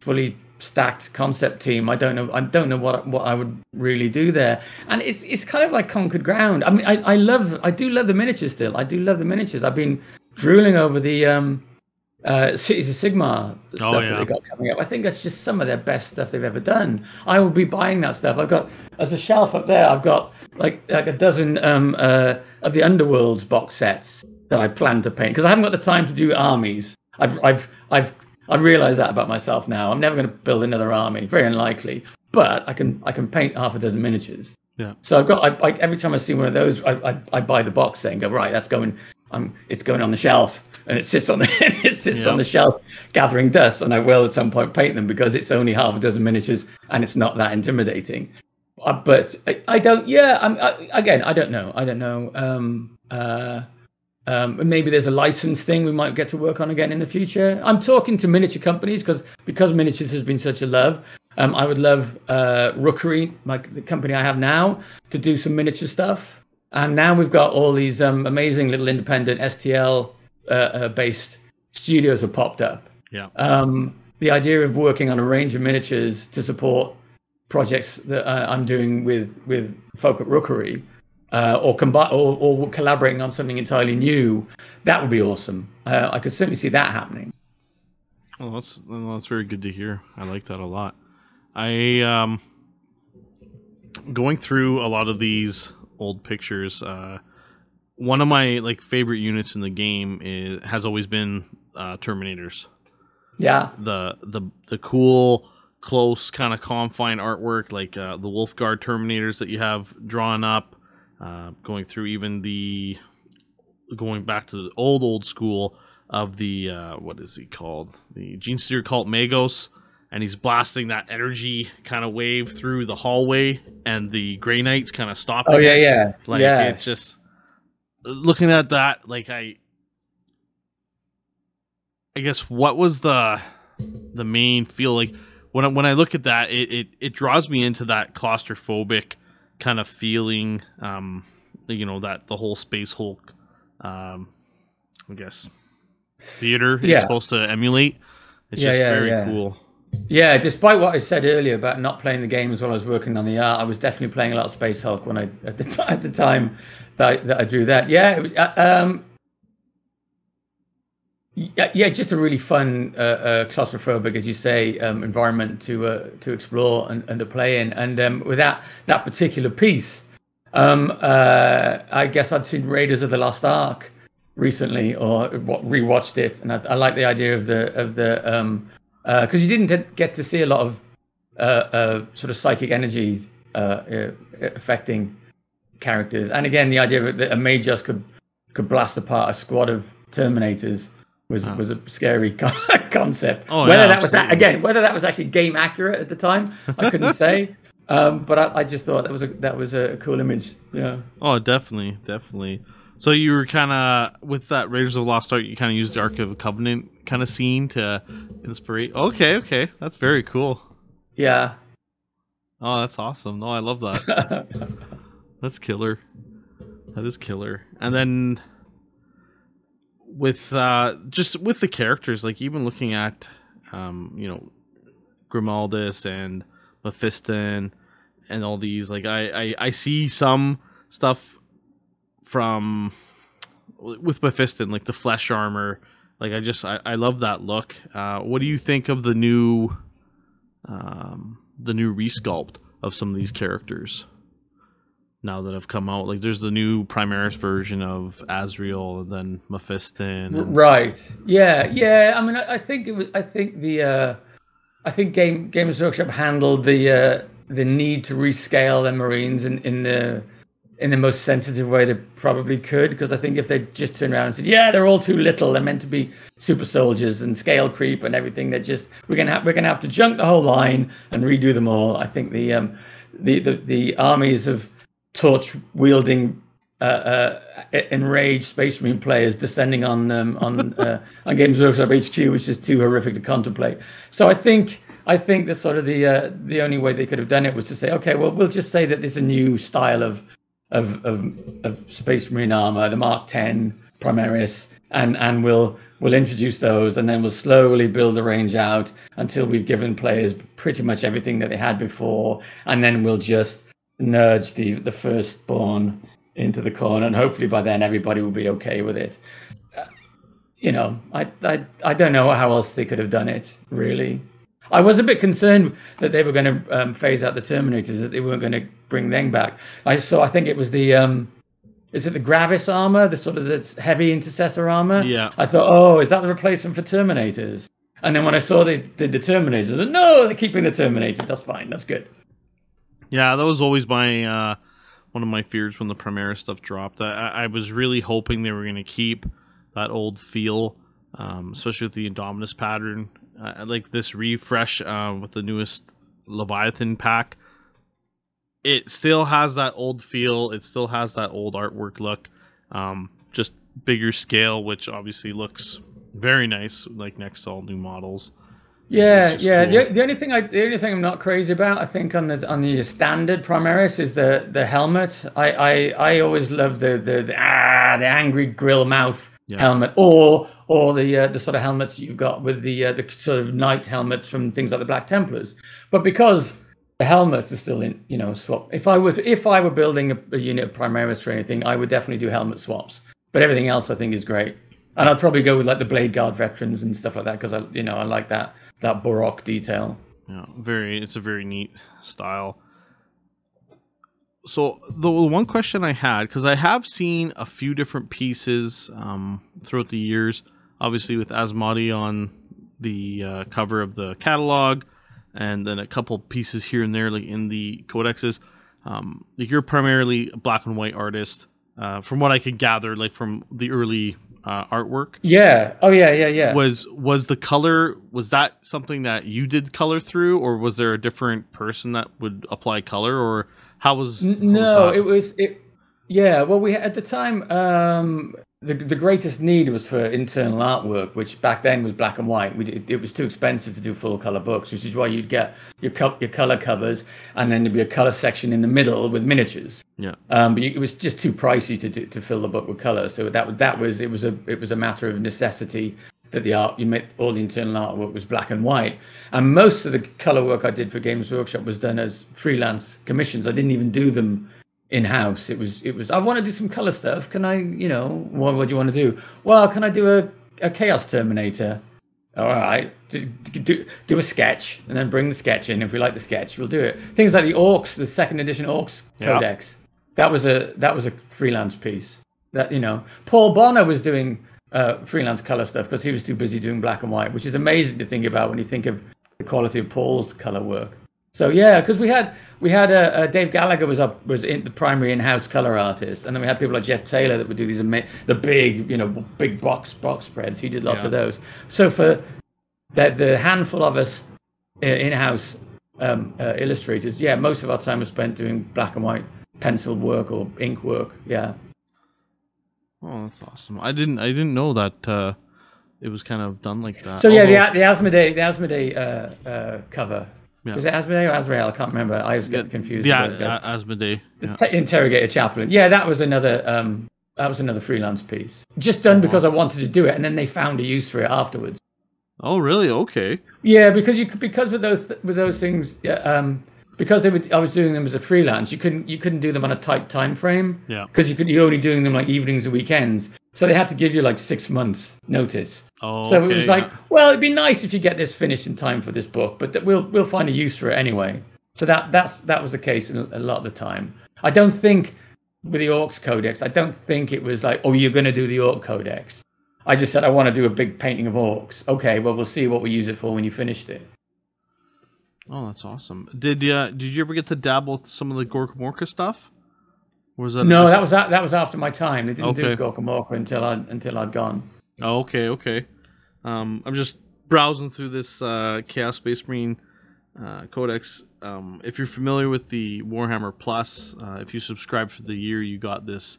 fully stacked concept team. I don't know. I don't know what what I would really do there. And it's it's kind of like conquered ground. I mean, I, I love I do love the miniatures still. I do love the miniatures. I've been drooling over the um, uh, Cities of Sigmar stuff that yeah. they got coming up. I think that's just some of their best stuff they've ever done. I will be buying that stuff. I've got as a shelf up there. I've got like like a dozen um, uh, of the Underworlds box sets that I plan to paint because I haven't got the time to do armies. I've I've I've I've realized that about myself now. I'm never going to build another army. Very unlikely. But I can I can paint half a dozen miniatures. Yeah. So I've got I, I, every time I see one of those, I, I, I buy the box set and go right. That's going. Um, it's going on the shelf, and it sits on the [laughs] it sits Yeah. on the shelf, gathering dust. And I will at some point paint them because it's only half a dozen miniatures, and it's not that intimidating. Uh, but I, I don't. Yeah. I'm I, again. I don't know. I don't know. Um. Uh. Um, maybe there's a license thing we might get to work on again in the future. I'm talking to miniature companies because because miniatures has been such a love. Um, I would love uh, Rookery, my the company I have now, to do some miniature stuff. And now we've got all these um, amazing little independent STL uh, uh, based studios have popped up. Yeah. Um, the idea of working on a range of miniatures to support projects that uh, I'm doing with with folk at Rookery, uh, or, combi- or or collaborating on something entirely new, that would be awesome. Uh, I could certainly see that happening. Well, that's well, that's very good to hear. I like that a lot. I um going through a lot of these old pictures. Uh, one of my like favorite units in the game is has always been uh, Terminators. Yeah, The the the cool close kind of confine artwork like uh, the Wolfguard Terminators that you have drawn up. Uh, going through even the going back to the old old school of the uh, what is he called the Genestealer cult Magus, and he's blasting that energy kind of wave through the hallway, and the Grey Knights kind of stopping. Oh yeah, it. yeah, Like yeah. it's just looking at that. Like I, I guess what was the the main feel like when I, when I look at that, it, it it draws me into that claustrophobic kind of feeling. Um, you know that the whole space Hulk um, I guess theater is supposed to emulate. It's Yeah, just yeah, very yeah. cool. Yeah, despite what I said earlier about not playing the games while I was working on the art, I was definitely playing a lot of Space Hulk when I at the time [laughs] at the time that I, that I drew that. Yeah, uh, um, yeah, yeah, just a really fun, uh, uh, claustrophobic, as you say, um, environment to uh, to explore and, and to play in. And um, with that that particular piece, um, uh, I guess I'd seen Raiders of the Lost Ark recently, or rewatched it, and I, I like the idea of the of the because you didn't get- to see a lot of uh, uh, sort of psychic energies uh, uh, affecting characters, and again, the idea that a Magus could could blast apart a squad of Terminators was was a scary [laughs] concept. Oh, whether yeah, that was a- absolutely. again, whether that was actually game accurate at the time, I couldn't [laughs] say. Um, but I, I just thought that was a that was a cool image. Yeah. Oh, definitely, definitely. So you were kind of with that Raiders of the Lost Ark. You kind of used the Ark of the Covenant kind of scene to inspire. Okay, okay, that's very cool. Yeah. Oh, that's awesome. No, I love that. [laughs] That's killer. That is killer. And then with uh just with the characters, like even looking at um, you know, Grimaldus and Mephiston and all these, like I, I, I see some stuff from with Mephiston, like the flesh armor. Like I just I, I love that look. Uh what do you think of the new um the new resculpt of some of these characters now that have come out. Like there's the new Primaris version of Azrael and then Mephiston. And, Right. Yeah. Yeah. I mean, I, I think it was. I think the. Uh, I think Game Games Workshop handled the uh, the need to rescale their Marines in, in the in the most sensitive way they probably could. Because I think if they just turned around and said, "Yeah, they're all too little. They're meant to be super soldiers and scale creep and everything," they're just we're gonna have, we're gonna have to junk the whole line and redo them all. I think the um the the, the armies of torch wielding uh, uh, enraged Space Marine players descending on um, on [laughs] uh, on Games Workshop HQ, which is too horrific to contemplate. So I think I think that sort of the uh, the only way they could have done it was to say, okay, well, we'll just say that there's a new style of of of, of Space Marine armor, the Mark 10 Primaris, and and we'll we'll introduce those, and then we'll slowly build the range out until we've given players pretty much everything that they had before, and then we'll just nudge the the firstborn into the corner, and hopefully by then everybody will be okay with it. Uh, you know, I, I I don't know how else they could have done it. Really, I was a bit concerned that they were going to um, phase out the Terminators, that they weren't going to bring them back. I saw, I think it was the um, is it the Gravis armor, the sort of the heavy intercessor armor? Yeah. I thought, oh, is that the replacement for Terminators? And then when I saw they did the Terminators, I said, no, they're keeping the Terminators. That's fine. That's good. yeah, that was always my uh, one of my fears when the Primaris stuff dropped. I, I I was really hoping they were going to keep that old feel, um, especially with the Indomitus pattern. Uh, like this refresh uh, with the newest Leviathan pack. It still has that old feel. It still has that old artwork look. Um, just bigger scale, which obviously looks very nice, like next to all new models. Yeah, yeah. cool. The, the only thing I, the only thing I'm not crazy about, I think, on the on the standard Primaris is the the helmet. I I, I always love the the, the ah the angry grill mouth Yeah. helmet, or or the uh, the sort of helmets you've got with the uh, the sort of knight helmets from things like the Black Templars. But because the helmets are still in, you know, swap. If I were to, if I were building a, a unit of Primaris for anything, I would definitely do helmet swaps. But everything else, I think, is great. And I'd probably go with like the Blade Guard veterans and stuff like that because I, you know, I like that that baroque detail. Yeah, very. It's a very neat style. So the one question I had, because I have seen a few different pieces um, throughout the years, obviously with Asmodai on the uh, cover of the catalog, and then a couple pieces here and there, like in the codexes. Um, like you're primarily a black and white artist, uh, from what I could gather, like from the early uh, artwork Yeah. Oh yeah, yeah, yeah. was was the color was that something that you did color through or was there a different person that would apply color or how was, how was no, it was it. Yeah. Well, we at the time, um, the, the greatest need was for internal artwork, which back then was black and white. We, it, it was too expensive to do full color books, which is why you'd get your co- your color covers, and then there'd be a color section in the middle with miniatures. Yeah. Um, but you, it was just too pricey to do, to fill the book with color. So that that was it was a it was a matter of necessity that the art you made all the internal artwork was black and white, and most of the color work I did for Games Workshop was done as freelance commissions. I didn't even do them in house. It was it was I want to do some color stuff. Can I you know what, what do you want to do? Well, can I do a, a Chaos Terminator? All right, do, do, do a sketch and then bring the sketch in. If we like the sketch, we'll do it. Things like the Orcs, the second edition Orcs Yeah. Codex. That was a that was a freelance piece. That you know, Paul Bonner was doing uh, freelance color stuff because he was too busy doing black and white, which is amazing to think about when you think of the quality of Paul's color work. So yeah, because we had we had uh, uh, Dave Gallagher was up was in the primary in-house color artist, and then we had people like Geoff Taylor that would do these ama- the big you know big box box spreads. He did lots Yeah. of those. So for the the handful of us uh, in-house um, uh, illustrators, yeah, most of our time was spent doing black and white pencil work or ink work. Yeah. Oh, that's awesome. I didn't I didn't know that uh, it was kind of done like that. So yeah, the the Asmodai the Asmodai uh, uh, cover Yeah. was it Asmodai or Azrael? I can't remember. I always get confused. Yeah, with those guys. uh, Asmodai. Yeah. Te- Interrogator Chaplain. Yeah, that was another um that was another freelance piece. Just done because I wanted to do it, and then they found a use for it afterwards. Oh, really? Okay. Yeah, because you could because with those with those things, yeah, um, because they were I was doing them as a freelance. You couldn't you couldn't do them on a tight time frame. Yeah. Because you could you're only doing them like evenings and weekends. So they had to give you like six months notice. Oh, So it okay, was like, yeah. well, it'd be nice if you get this finished in time for this book, but we'll we'll find a use for it anyway. So that that's that was the case a a lot of the time. I don't think with the Orcs Codex, I don't think it was like, oh, you're going to do the Orc Codex. I just said I want to do a big painting of orcs. Okay, well we'll see what we use it for when you finished it. Oh, that's awesome. Did uh, did you ever get to dabble with some of the Gorka Morka stuff? Or was that No, that was that, that was after my time. They didn't Okay. do Gorkamorka until I until I'd gone. Oh, okay, okay. Um, I'm just browsing through this uh, Chaos Space Marine uh, Codex. Um, if you're familiar with the Warhammer Plus, uh, if you subscribe for the year, you got this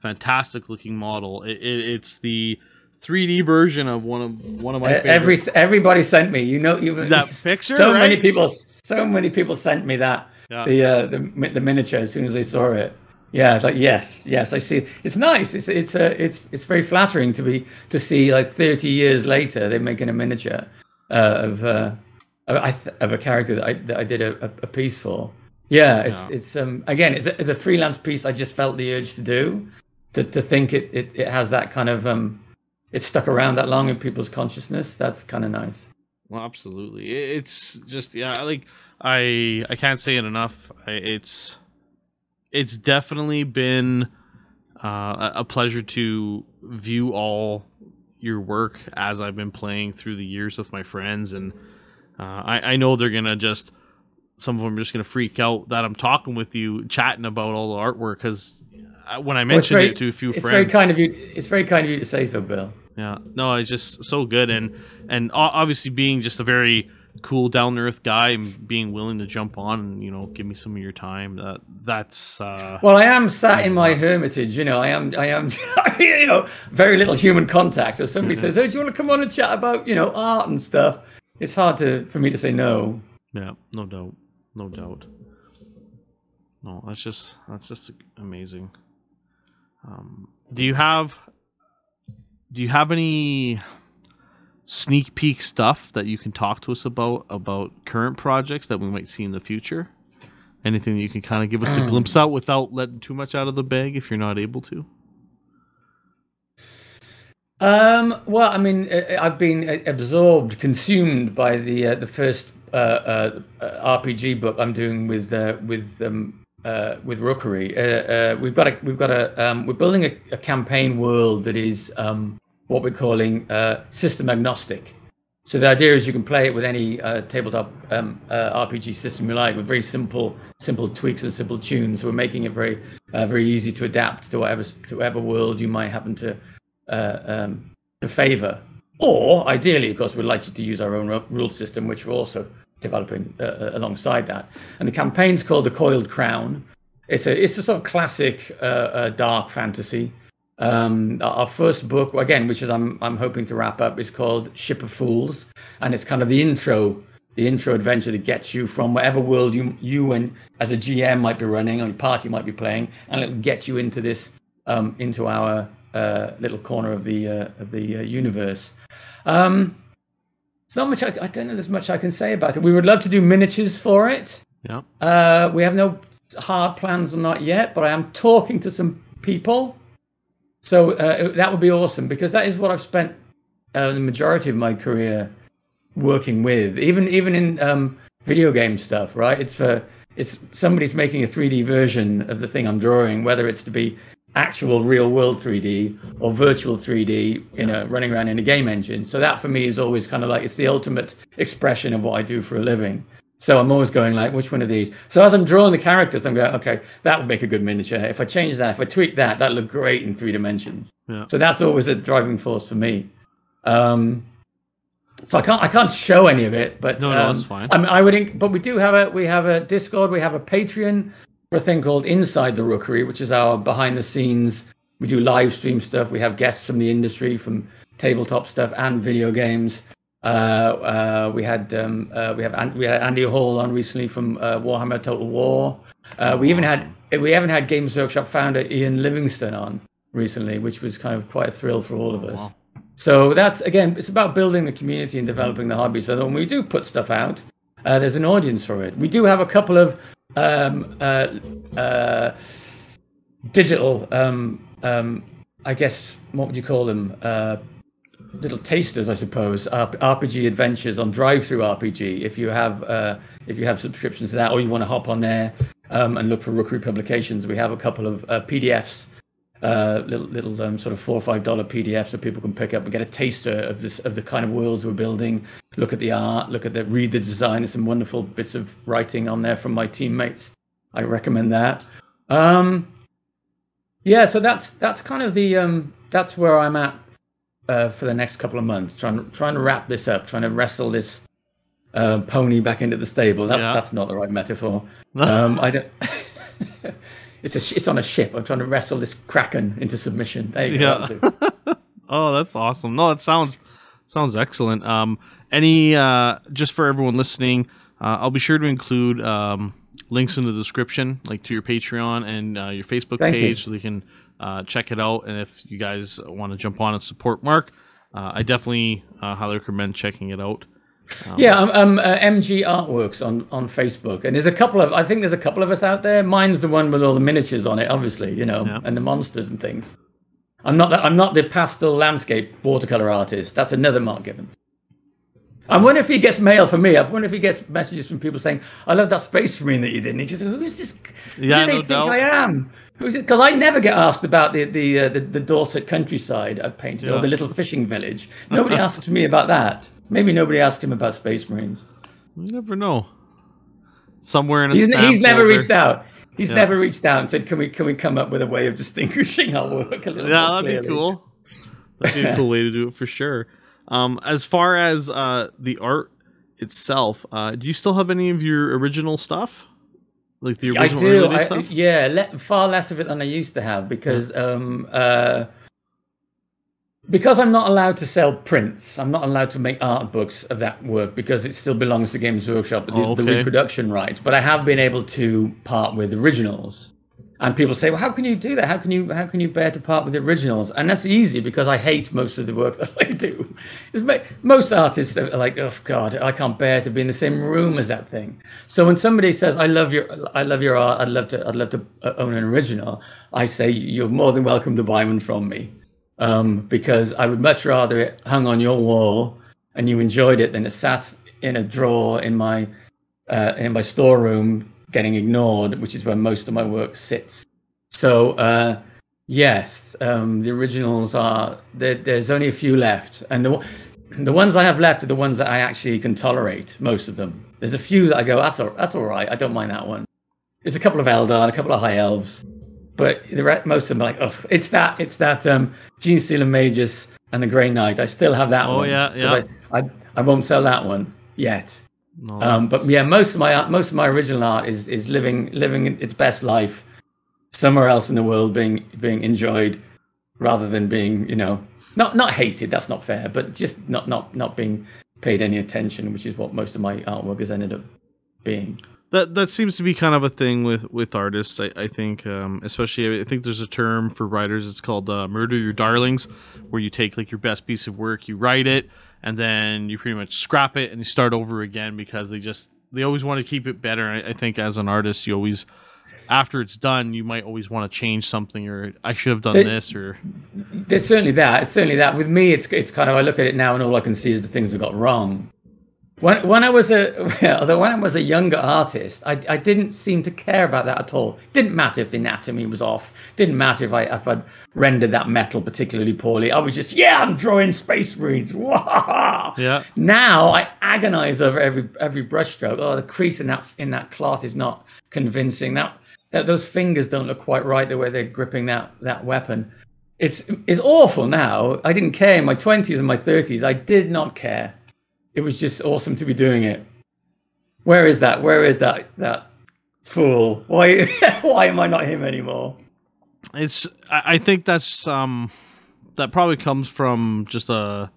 fantastic looking model. It, it, it's the 3D version of one of one of my Uh, favorite. every everybody sent me. You know, you that [laughs] picture. so many people so many people sent me that Yeah. the uh the, the miniature as soon as they saw it yeah it's like yes yes i see it's nice it's it's uh, it's it's very flattering to be to see like 30 years later they're making a miniature uh, of uh of, I th- of a character that i that i did a, a, a piece for yeah it's Yeah. it's um again it's a, it's a freelance piece i just felt the urge to do to to think it it, it has that kind of um it's stuck around that long in people's consciousness that's kind of nice Well, absolutely. It's just yeah, like I I can't say it enough. I, it's it's definitely been uh, a- pleasure to view all your work as I've been playing through the years with my friends, and uh, I I know they're gonna just some of them are just gonna freak out that I'm talking with you, chatting about all the artwork because when I Well, mentioned very- it to a few it's friends, very kind of you it's very kind of you to say so bill yeah, no, it's just so good, and and obviously being just a very cool, down to earth guy, and being willing to jump on and you know give me some of your time. That that's uh, Well, I am sat in my hermitage. You know, I am. I am. [laughs] you know, very little human contact. So if somebody says, "Oh, do you want to come on and chat about you know art and stuff?" It's hard to for me to say no. yeah, no doubt, no doubt. No, that's just that's just amazing. Um, do you have do you have any sneak peek stuff that you can talk to us about about current projects that we might see in the future? Anything that you can kind of give us a Mm. [clears throat] glimpse out without letting too much out of the bag if you're not able to? Um, well, I mean, I've been uh, absorbed, consumed by the uh, the first uh, uh, RPG book I'm doing with uh, with um, uh, with Rookery. We've got a we've got a um, we're building a, a campaign world that is um, what we're calling system agnostic. So the idea is you can play it with any uh, tabletop um, uh, RPG system you like, with very simple simple tweaks and simple tunes. We're making it very uh, very easy to adapt to whatever to whatever world you might happen to um, to favor. Or ideally, of course, we'd like you to use our own rule system, which we're also developing uh, uh, alongside that. And the campaign's called the Coiled Crown. It's a it's a sort of classic uh, uh, dark fantasy. Um, our first book, again, which is I'm I'm hoping to wrap up, is called Ship of Fools, and it's kind of the intro, the intro adventure that gets you from whatever world you you and as a GM might be running or your party might be playing, and it'll get you into this um, into our uh, little corner of the uh, of the uh, universe. Um, it's not much. I, I, don't know. There's much I can say about it. We would love to do miniatures for it. Yeah. Uh, we have no hard plans on that yet, but I am talking to some people. So uh, that would be awesome because that is what I've spent uh, the majority of my career working with. Even even in um, video game stuff, right? It's for it's somebody's making a 3D version of the thing I'm drawing, whether it's to be actual real world 3D or virtual 3D, you know, running around in a game engine. So that for me is always kind of like it's the ultimate expression of what I do for a living. So I'm always going like, which one of these? So as I'm drawing the characters, I'm going, okay, that would make a good miniature. If I change that, if I tweak that, that look great in three dimensions. Yeah. So that's always a driving force for me. Um, so I can't I can't show any of it, but no, no, um, that's fine. I mean, I would, inc- but we do have a we have a Discord, we have a Patreon for a thing called Inside the Rookery, which is our behind the scenes. We do live stream stuff. We have guests from the industry, from tabletop stuff and video games. Uh, uh, we had um, uh, we have we had Andy Hall on recently from uh, Warhammer Total War. Uh, we even had we haven't had Games Workshop founder Ian Livingstone on recently, which was kind of quite a thrill for all of us. wow. So that's again, it's about building the community and developing the hobby. So that when we do put stuff out, uh, there's an audience for it. We do have a couple of um, uh, uh, digital, um, um, I guess, what would you call them? Uh, little tasters, I suppose, RPG adventures on DriveThruRPG. If you have uh, if you have subscriptions to that, or you want to hop on there um, and look for Rookery Publications, we have a couple of uh, PDFs, uh, little little um, sort of four or five dollar PDFs that people can pick up and get a taster of this of the kind of worlds we're building. Look at the art, look at the read the design. There's some wonderful bits of writing on there from my teammates. I recommend that. Um, yeah, so that's that's kind of the um, that's where I'm at uh, for the next couple of months, trying trying to wrap this up, trying to wrestle this uh, pony back into the stable. That's Yeah. that's not the right metaphor. [laughs] Um, I don't. It's a it's on a ship. I'm trying to wrestle this kraken into submission. There you go. Yeah. [laughs] Oh, that's awesome. No, it sounds sounds excellent. Um, any uh, just for everyone listening, uh, I'll be sure to include um, links in the description, like to your Patreon and uh, your Facebook Thank you. page, so they can uh, check it out. And if you guys want to jump on and support Mark, uh, I definitely uh, highly recommend checking it out. Yeah, I'm, I'm uh, MG Artworks on, on Facebook, and there's a couple of I think there's a couple of us out there. Mine's the one with all the miniatures on it, obviously, you know, Yeah. and the monsters and things. I'm not the, I'm not the pastel landscape watercolor artist. That's another Mark Gibbons. I wonder if he gets mail from me. I wonder if he gets messages from people saying, "I love that space marine that you did." And he just, "Who's this? Yeah, Who do they no think doubt. I am?" Who's it? Because I never get asked about the the, uh, the the Dorset countryside I've painted or the little fishing village. Nobody asks me about that. Maybe nobody asked him about space marines. You never know. Somewhere in a He's, he's never reached out. He's Yeah. never reached out and said, "Can we can we come up with a way of distinguishing our work a little?" Yeah, that'd be cool. That'd be a cool way to do it for sure. Um, as far as uh, the art itself, uh, do you still have any of your original stuff? Like the I original do. I, stuff? yeah, le- far less of it than I used to have because um, uh, because I'm not allowed to sell prints. I'm not allowed to make art books of that work because it still belongs to Games Workshop, the, Oh, the reproduction rights. But I have been able to part with originals. And people say, "Well, how can you do that? How can you how can you bear to part with the originals?" And that's easy because I hate most of the work [laughs] that I do. It's Most artists are like, "Oh God, I can't bear to be in the same room as that thing." So when somebody says, "I love your I love your art. I'd love to I'd love to uh, own an original," I say, "You're more than welcome to buy one from me." Um, because I would much rather it hung on your wall and you enjoyed it than it sat in a drawer in my uh, in my storeroom getting ignored, which is where most of my work sits. So uh, yes, um, the originals are there, there's only a few left, and the the ones I have left are the ones that I actually can tolerate. Most of them. There's a few that I go, that's all, that's all right. I don't mind that one. There's a couple of Eldar, a couple of High Elves, but the re- most of them are like, oh, it's that, it's that um, Genestealer Magus and the Grey Knight. I still have that Oh, one. yeah, yeah. I, I, I won't sell that one yet. No, Um, but yeah, most of my art, most of my original art is is living living its best life somewhere else in the world, being being enjoyed rather than being, you know, not not hated. That's not fair, but just not not not being paid any attention, which is what most of my artwork has ended up being. That that seems to be kind of a thing with with artists. I, I think, um, especially, I think there's a term for writers. It's called uh, "murder your darlings," where you take like your best piece of work, you write it, and then you pretty much scrap it and you start over again because they just they always want to keep it better. I, I think as an artist, you always after it's done, you might always want to change something, or I should have done It- this, or There's certainly that. It's certainly that. With me, it's it's kind of I look at it now and all I can see is the things I got wrong. When when I was a [laughs] although when I was a younger artist, I I didn't seem to care about that at all. Didn't matter if the anatomy was off. Didn't matter if I if I'd rendered that metal particularly poorly. I was just yeah, I'm drawing space marines. [laughs] Yeah, Now I agonize over every every brushstroke. Oh, the crease in that in that cloth is not convincing. That, that those fingers don't look quite right the way they're gripping that that weapon. It's it's awful now. I didn't care in my twenties and my thirties. I did not care. It was just awesome to be doing it. Where is that? Where is that that fool? Why [laughs] why am I not him anymore? it's I, think that's um that probably comes from just a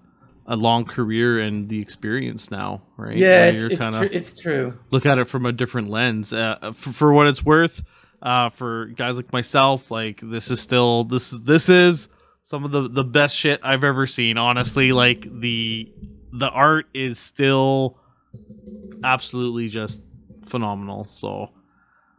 a long career and the experience now, right? Yeah, it's, it's, kinda- it's true. look at it from a different lens. Uh, for, for what it's worth, uh, for guys like myself, like this is still this this is some of the the best shit I've ever seen. Honestly, like the the art is still absolutely just phenomenal. So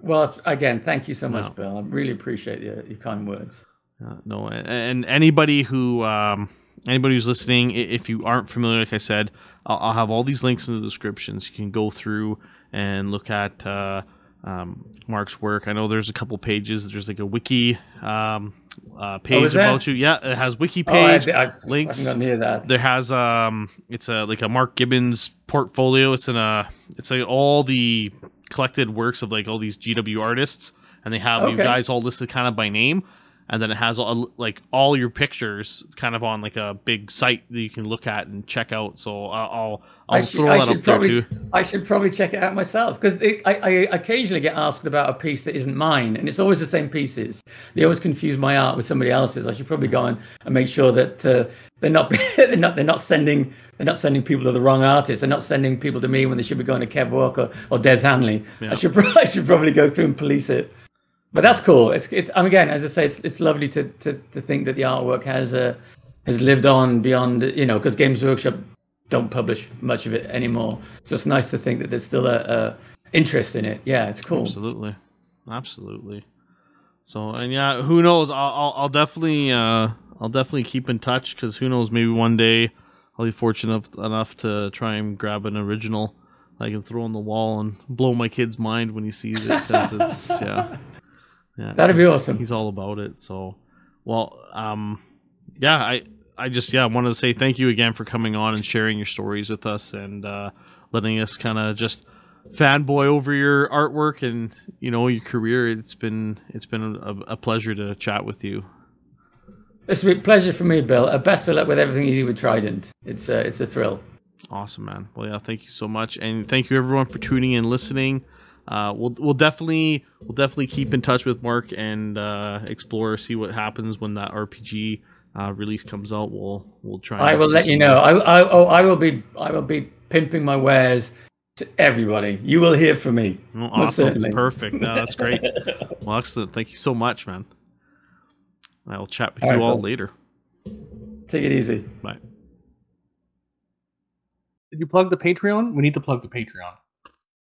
Well, again, thank you so much, No. Bill. I really appreciate your, your kind words. Uh, no, and, and anybody who um, anybody who's listening, if you aren't familiar, like I said, I'll, I'll have all these links in the descriptions. You can go through and look at uh, um, Mark's work. I know there's a couple pages. There's like a wiki um, uh, page is there? about you. Yeah, it has wiki Oh, I, page. I, links. haven't got near that. there has um, it's a like a Mark Gibbons portfolio. It's in a it's like all the collected works of like all these GW artists, and they have you guys all listed kind of by name and then it has all, like all your pictures kind of on like a big site that you can look at and check out. So uh, I'll I'll I should, throw I that up there probably, too. I should probably check it out myself because I, I occasionally get asked about a piece that isn't mine, and it's always the same pieces. They always confuse my art with somebody else's. I should probably go and, and make sure that uh, they're not [laughs] they're not they're not sending they're not sending people to the wrong artist. They're not sending people to me when they should be going to Kev Walker or Des Hanley. Yeah. I should [laughs] I should probably go through and police it. But that's cool. It's it's um, again, as I say, it's it's lovely to to, to think that the artwork has uh, has lived on beyond you know because Games Workshop don't publish much of it anymore. So it's nice to think that there's still a, a interest in it. Yeah, it's cool. Absolutely, absolutely. So and yeah, who knows? I'll I'll, I'll definitely uh I'll definitely keep in touch because who knows? Maybe one day I'll be fortunate enough to try and grab an original I can throw on the wall and blow my kid's mind when he sees it because it's yeah [laughs] yeah That'd be awesome. He's all about it. So well um yeah I. I just yeah wanted to say thank you again for coming on and sharing your stories with us and uh, letting us kind of just fanboy over your artwork and you know your career. It's been it's been a, a pleasure to chat with you. It's a pleasure for me, Bill. Uh, best of luck with everything you do with Trident. It's uh, it's a thrill. Awesome, man. Well, yeah, thank you so much, and thank you everyone for tuning in, and listening. Uh, we'll we'll definitely we'll definitely keep in touch with Mark and uh, explore, see what happens when that RPG uh, release comes out. We'll we'll try. I will let you know. I, I oh, I will be I will be pimping my wares to everybody. You will hear from me. Oh, awesome, perfect. No, that's great. [laughs] well, excellent. Thank you so much, man. I will chat with All you right, all Bill. later. Take it easy. Bye. Did you plug the Patreon? We need to plug the Patreon.